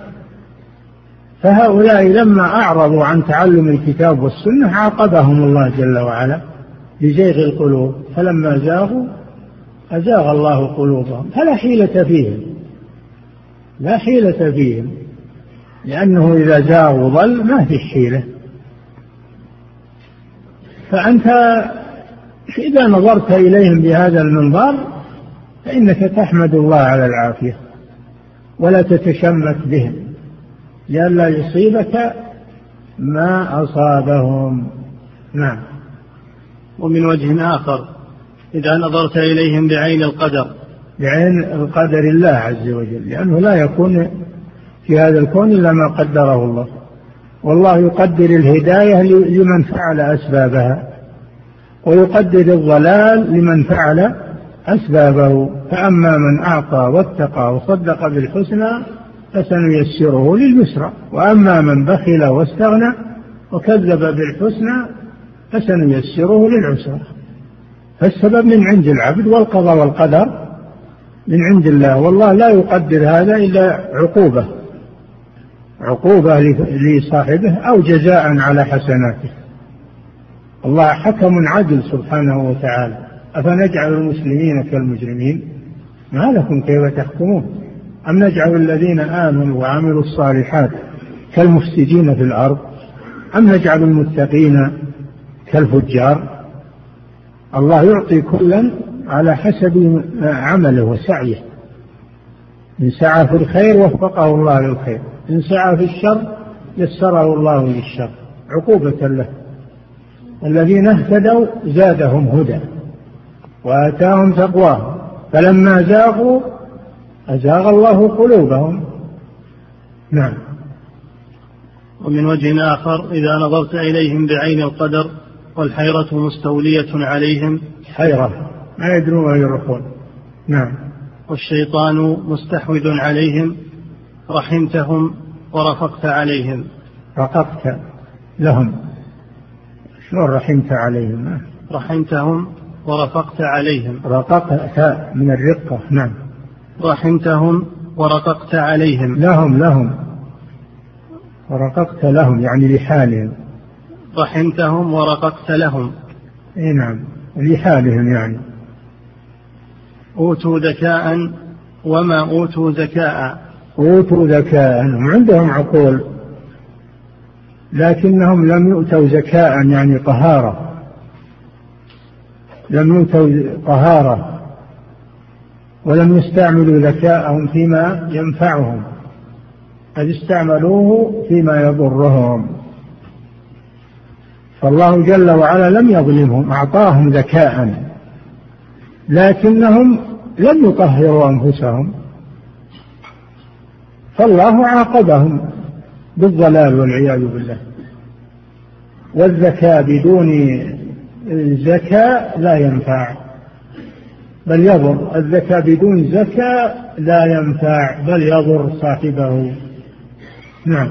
فهؤلاء لما أعرضوا عن تعلم الكتاب والسنة عاقبهم الله جل وعلا بزيغ القلوب فلما زاغوا أزاغ الله قلوبهم فلا حيلة فيهم. لا حيلة فيهم. لأنه إذا زاغ وضل ما في حيلة. فأنت إذا نظرت إليهم بهذا المنظار فإنك تحمد الله على العافية ولا تتشمت بهم لئلا يصيبك ما أصابهم. نعم. ومن وجه آخر إذا نظرت إليهم بعين القدر. بعين القدر الله عز وجل لأنه لا يكون في هذا الكون إلا ما قدره الله. والله يقدر الهداية لمن فعل أسبابها ويقدر الضلال لمن فعل أسبابه. فأما من أعطى واتقى وصدق بالحسنى فسنيسره لليسرى وأما من بخل واستغنى وكذب بالحسنى فسنيسره للعسرى. فالسبب من عند العبد والقضاء والقدر من عند الله والله لا يقدر هذا إلا عقوبة عقوبة لصاحبه أو جزاء على حسناته. الله حكم عدل سبحانه وتعالى. أفنجعل المسلمين كالمجرمين؟ ما لكم كيف تحكمون؟ أم نجعل الذين آمنوا وعملوا الصالحات كالمفسدين في الأرض؟ أم نجعل المتقين كالفجار؟ الله يعطي كلا على حسب عمله وسعيه. إن سعى في الخير وفقه الله للخير. إن سعى في الشر يسره الله للشر. عقوبة له. الذين اهتدوا زادهم هدى وآتاهم تقواهم. فلما زاغوا أزاغ الله قلوبهم. نعم. ومن وجه آخر إذا نظرت إليهم بعين القدر والحيرة مستولية عليهم. حيرة. ما يدرون وين يروحون نعم. والشيطان مستحوذ عليهم. رحمتهم ورفقت عليهم. رققت لهم. شلون رحمت عليهم؟ رحمتهم ورفقت عليهم. رققت من الرقة. نعم. رحمتهم ورققت عليهم. لهم لهم. ورققت لهم يعني لحالهم. رحمتهم ورققت لهم. إي نعم لحالهم يعني. أوتوا ذكاء وما أوتوا ذكاء أوتوا ذكاء وعندهم عقول لكنهم لم يؤتوا ذكاء يعني طهارة. لم يؤتوا طهارة ولم يستعملوا ذكاءهم فيما ينفعهم. بل استعملوه فيما يضرهم. فالله جل وعلا لم يظلمهم أعطاهم ذكاء لكنهم لم يطهروا أنفسهم. فالله عاقبهم بالضلال والعياذ بالله. والذكاء بدون زكاة لا ينفع بل يضر. الذكاء بدون زكاة لا ينفع بل يضر صاحبه. نعم.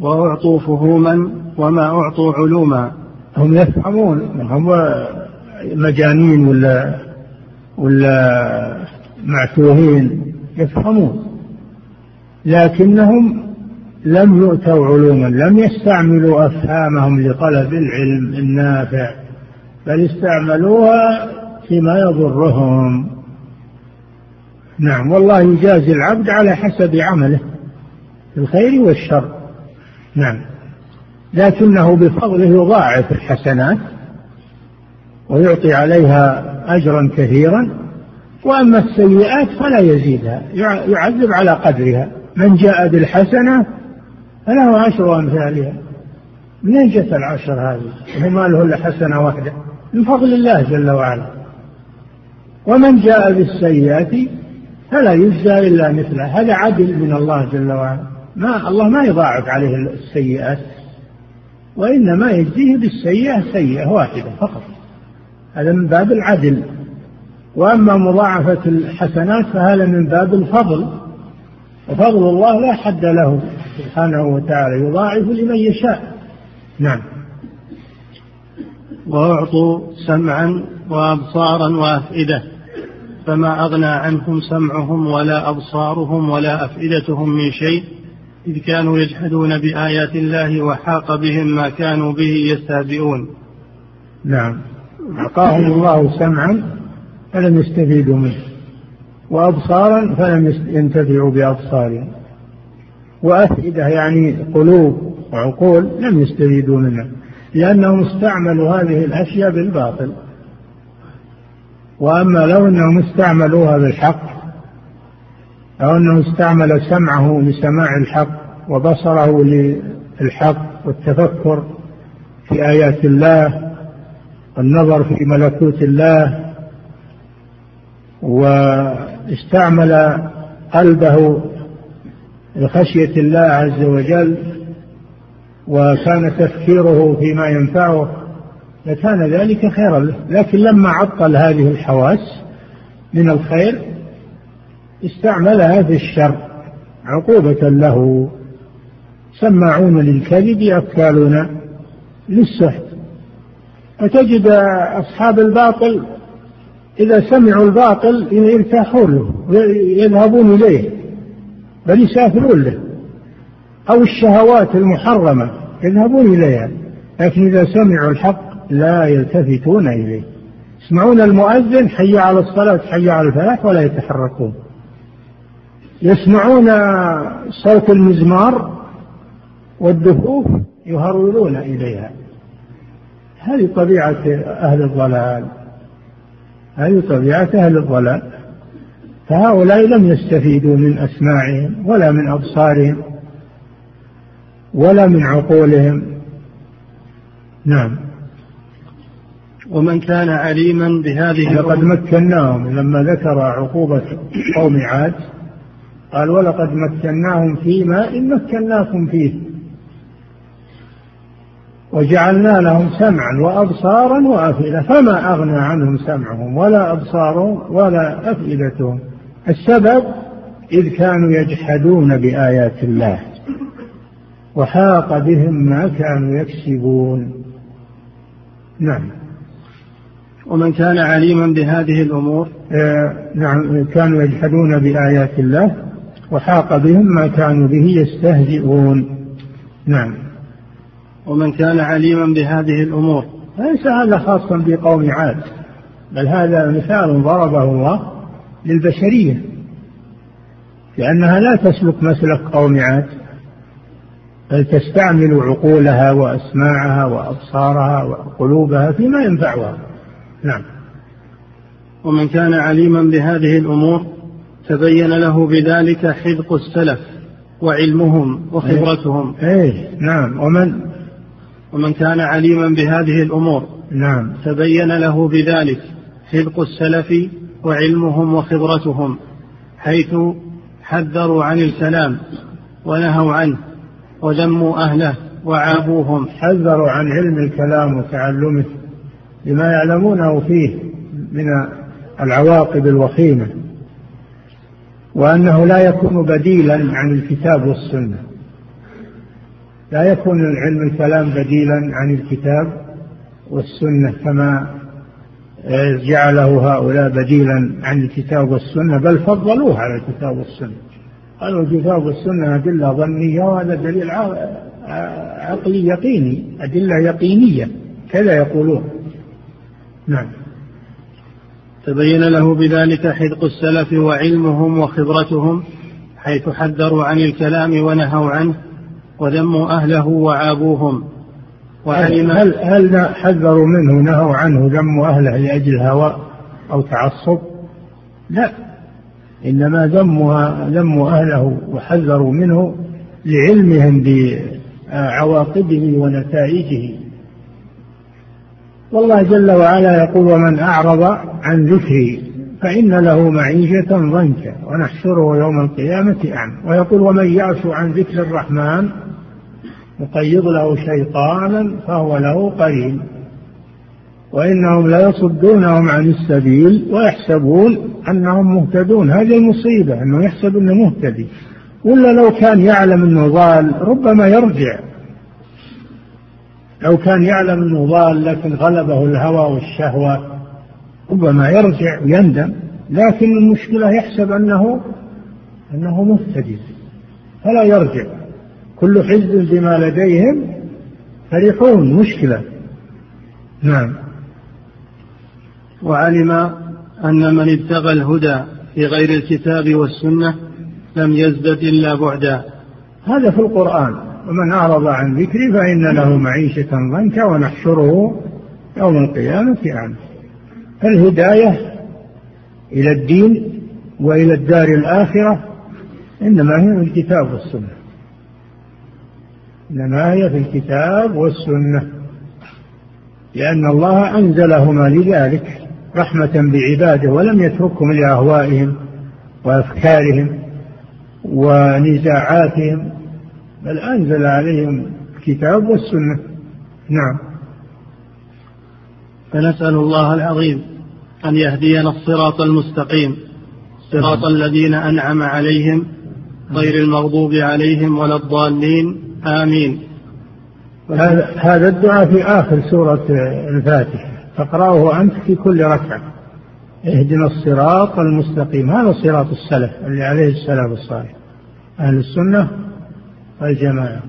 وأعطوا فهوما وما أعطوا علوما. هم يفهمون. هم مجانين ولا ولا معتوهين. يفهمون. لكنهم لم يؤتوا علوما لم يستعملوا أفهامهم لطلب العلم النافع بل استعملوها فيما يضرهم. نعم والله يجازي العبد على حسب عمله الخير والشر. نعم. لكنه بفضله يضاعف الحسنات ويعطي عليها أجرا كثيرا وأما السيئات فلا يزيدها يعذب على قدرها. من جاء بالحسنة فله عشر أمثالها. منين جت العشر هذه؟ وهو ما له إلا حسنة واحدة؟ من فضل الله جل وعلا. ومن جاء بالسيئات فلا يجزى إلا مثله. هذا عدل من الله جل وعلا. ما الله ما يضاعف عليه السيئات وإنما يجزيه بالسيئة سيئة واحدة فقط. هذا من باب العدل. وأما مضاعفة الحسنات فهذا من باب الفضل. وفضل الله لا حد له سبحانه وتعالى يضاعف لمن يشاء. نعم. وأعطوا سمعا وأبصارا وأفئدة فما أغنى عنهم سمعهم ولا أبصارهم ولا أفئدتهم من شيء. إذ كانوا يجحدون بآيات الله وحاق بهم ما كانوا به يستهزئون. نعم. أعطاهم الله سمعا فلم يستفيدوا منه وأبصارا فلم ينتفعوا بأبصارهم. وأفئدة يعني قلوب وعقول لم يستفيدوا منها لأنهم استعملوا هذه الأشياء بالباطل. وأما لو أنهم استعملوها بالحق أو أنه استعمل سمعه لسماع الحق وبصره للحق والتفكر في آيات الله والنظر في ملكوت الله واستعمل قلبه لخشية الله عز وجل وكان تفكيره فيما ينفعه لكان ذلك خيرا له. لكن لما عطل هذه الحواس من الخير استعملها في الشر عقوبة له. سماعون للكذب أكالون للسحت. فتجد أصحاب الباطل إذا سمعوا الباطل يرتاحون له يذهبون إليه بل يسافرون له. أو الشهوات المحرمة يذهبون إليها لكن إذا سمعوا الحق لا يلتفتون إليه. يسمعون المؤذن حي على الصلاة حي على الفلاح ولا يتحركون. يسمعون صوت المزمار والدفوف يهرولون إليها. هذه طبيعة أهل الضلال. هذه طبيعة أهل الضلال. فهؤلاء لم يستفيدوا من أسماعهم ولا من أبصارهم ولا من عقولهم. نعم. ومن كان عليما بهذه لقد مكناهم لما ذكر عقوبة قوم عاد. قال ولقد مكناهم في ماء مكناكم فيه وجعلنا لهم سمعا وأبصارا وأفئدة. فما أغنى عنهم سمعهم ولا أبصارهم ولا أفئدتهم. السبب إذ كانوا يجحدون بآيات الله وحاق بهم ما كانوا يكسبون. نعم. ومن كان عليما بهذه الأمور؟ آه نعم كانوا يجحدون بآيات الله وحاق بهم ما كانوا به يستهزئون. نعم. ومن كان عليما بهذه الأمور. ليس هذا خاصا بقوم عاد بل هذا مثال ضربه الله للبشرية لأنها لا تسلك مسلك قوم عاد بل تستعمل عقولها وأسماعها وأبصارها وقلوبها فيما ينفعها. نعم. ومن كان عليما بهذه الأمور تبين له بذلك حذق السلف وعلمهم وخبرتهم. إيه نعم. ومن؟ ومن كان عليما بهذه الأمور. نعم. تبين له بذلك حذق السلف وعلمهم وخبرتهم حيث حذروا عن الكلام ونهوا عنه وذموا أهله وعابوهم. حذروا عن علم الكلام وتعلمه لما يعلمونه فيه من العواقب الوخيمة. وأنه لا يكون بديلا عن الكتاب والسنة. لا يكون علم الكلام بديلا عن الكتاب والسنة كما جعله هؤلاء بديلا عن الكتاب والسنة بل فضلوه على الكتاب والسنة. قالوا الكتاب والسنة أدلة ظنية وهذا دليل عقلي يقيني أدلة يقينية كذا يقولون. نعم. تبين له بذلك حذق السلف وعلمهم وخبرتهم حيث حذروا عن الكلام ونهوا عنه وذموا أهله وعابوهم. وعلم هل, هل حذروا منه نهوا عنه ذموا أهله لأجل هوى أو تعصب؟ لا. إنما ذموا ذموا أهله وحذروا منه لعلمهم بعواقبه ونتائجه. والله جل وعلا يقول ومن أعرض عن ذكري فإن له معيشة ضنكا ونحشره يوم القيامة أعمى ويقول ومن يعش عن ذكر الرحمن نقيض له شيطانا فهو له قرين. وإنهم ليصدونهم عن السبيل ويحسبون أنهم مهتدون. هذه المصيبة أنه يحسب أنه مهتدي. ولا لو كان يعلم أنه ضال ربما يرجع. لو كان يعلم أنه ضال لكن غلبه الهوى والشهوة ربما يرجع ويندم لكن المشكلة يحسب أنه أنه مهتدي فلا يرجع. كل حزب بما لديهم فرحون مشكلة. نعم. وعلم أن من ابتغى الهدى في غير الكتاب والسنة لم يزدد إلا بعدا. هذا في القرآن. ومن أعرض عن ذكري فإن له معيشة ضنكا ونحشره يوم القيامة أعمى. فالهداية إلى الدين وإلى الدار الآخرة إنما هي في الكتاب والسنة. إنما هي في الكتاب والسنة. لأن الله أنزلهما لذلك رحمة بعباده ولم يتركهم لأهوائهم وأفكارهم ونزاعاتهم بل أنزل عليهم الكتاب والسنة. نعم. فنسأل الله العظيم أن يهدينا الصراط المستقيم صراط الذين أنعم عليهم غير المغضوب عليهم ولا الضالين. آمين. هذا الدعاء في آخر سورة الفاتحة. تقرأه أنت في كل ركعة. اهدنا الصراط المستقيم. هذا صراط السلف اللي عليه السلام الصالح. أهل السنة والجماعة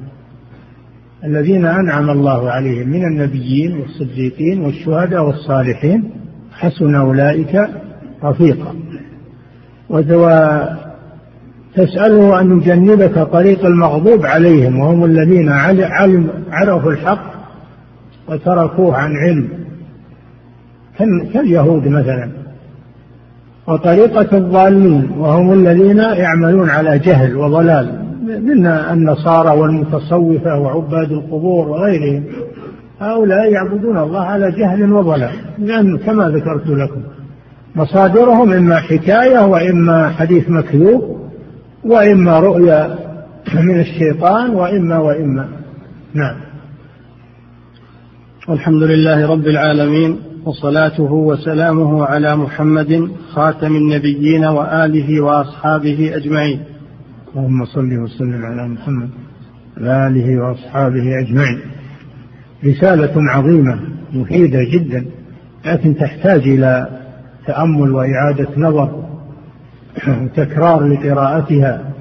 الذين أنعم الله عليهم من النبيين والصديقين والشهداء والصالحين حسن أولئك رفيقا. تسأله أن يجنبك طريق المغضوب عليهم وهم الذين علم عرفوا الحق وتركوه عن علم. كاليهود مثلا؟ وطريقة الضالين وهم الذين يعملون على جهل وضلال. من النصارى والمتصوفة وعباد القبور وغيرهم هؤلاء يعبدون الله على جهل وضلال لأن كما ذكرت لكم مصادرهم إما حكاية وإما حديث مكذوب وإما رؤيا من الشيطان وإما وإما. نعم. الحمد لله رب العالمين وصلاته وسلامه على محمد خاتم النبيين وآله وأصحابه أجمعين. اللهم صل وسلم على محمد وآله وأصحابه أجمعين. رسالة عظيمة مفيدة جدا لكن تحتاج إلى تأمل وإعادة نظر وتكرار لقراءتها.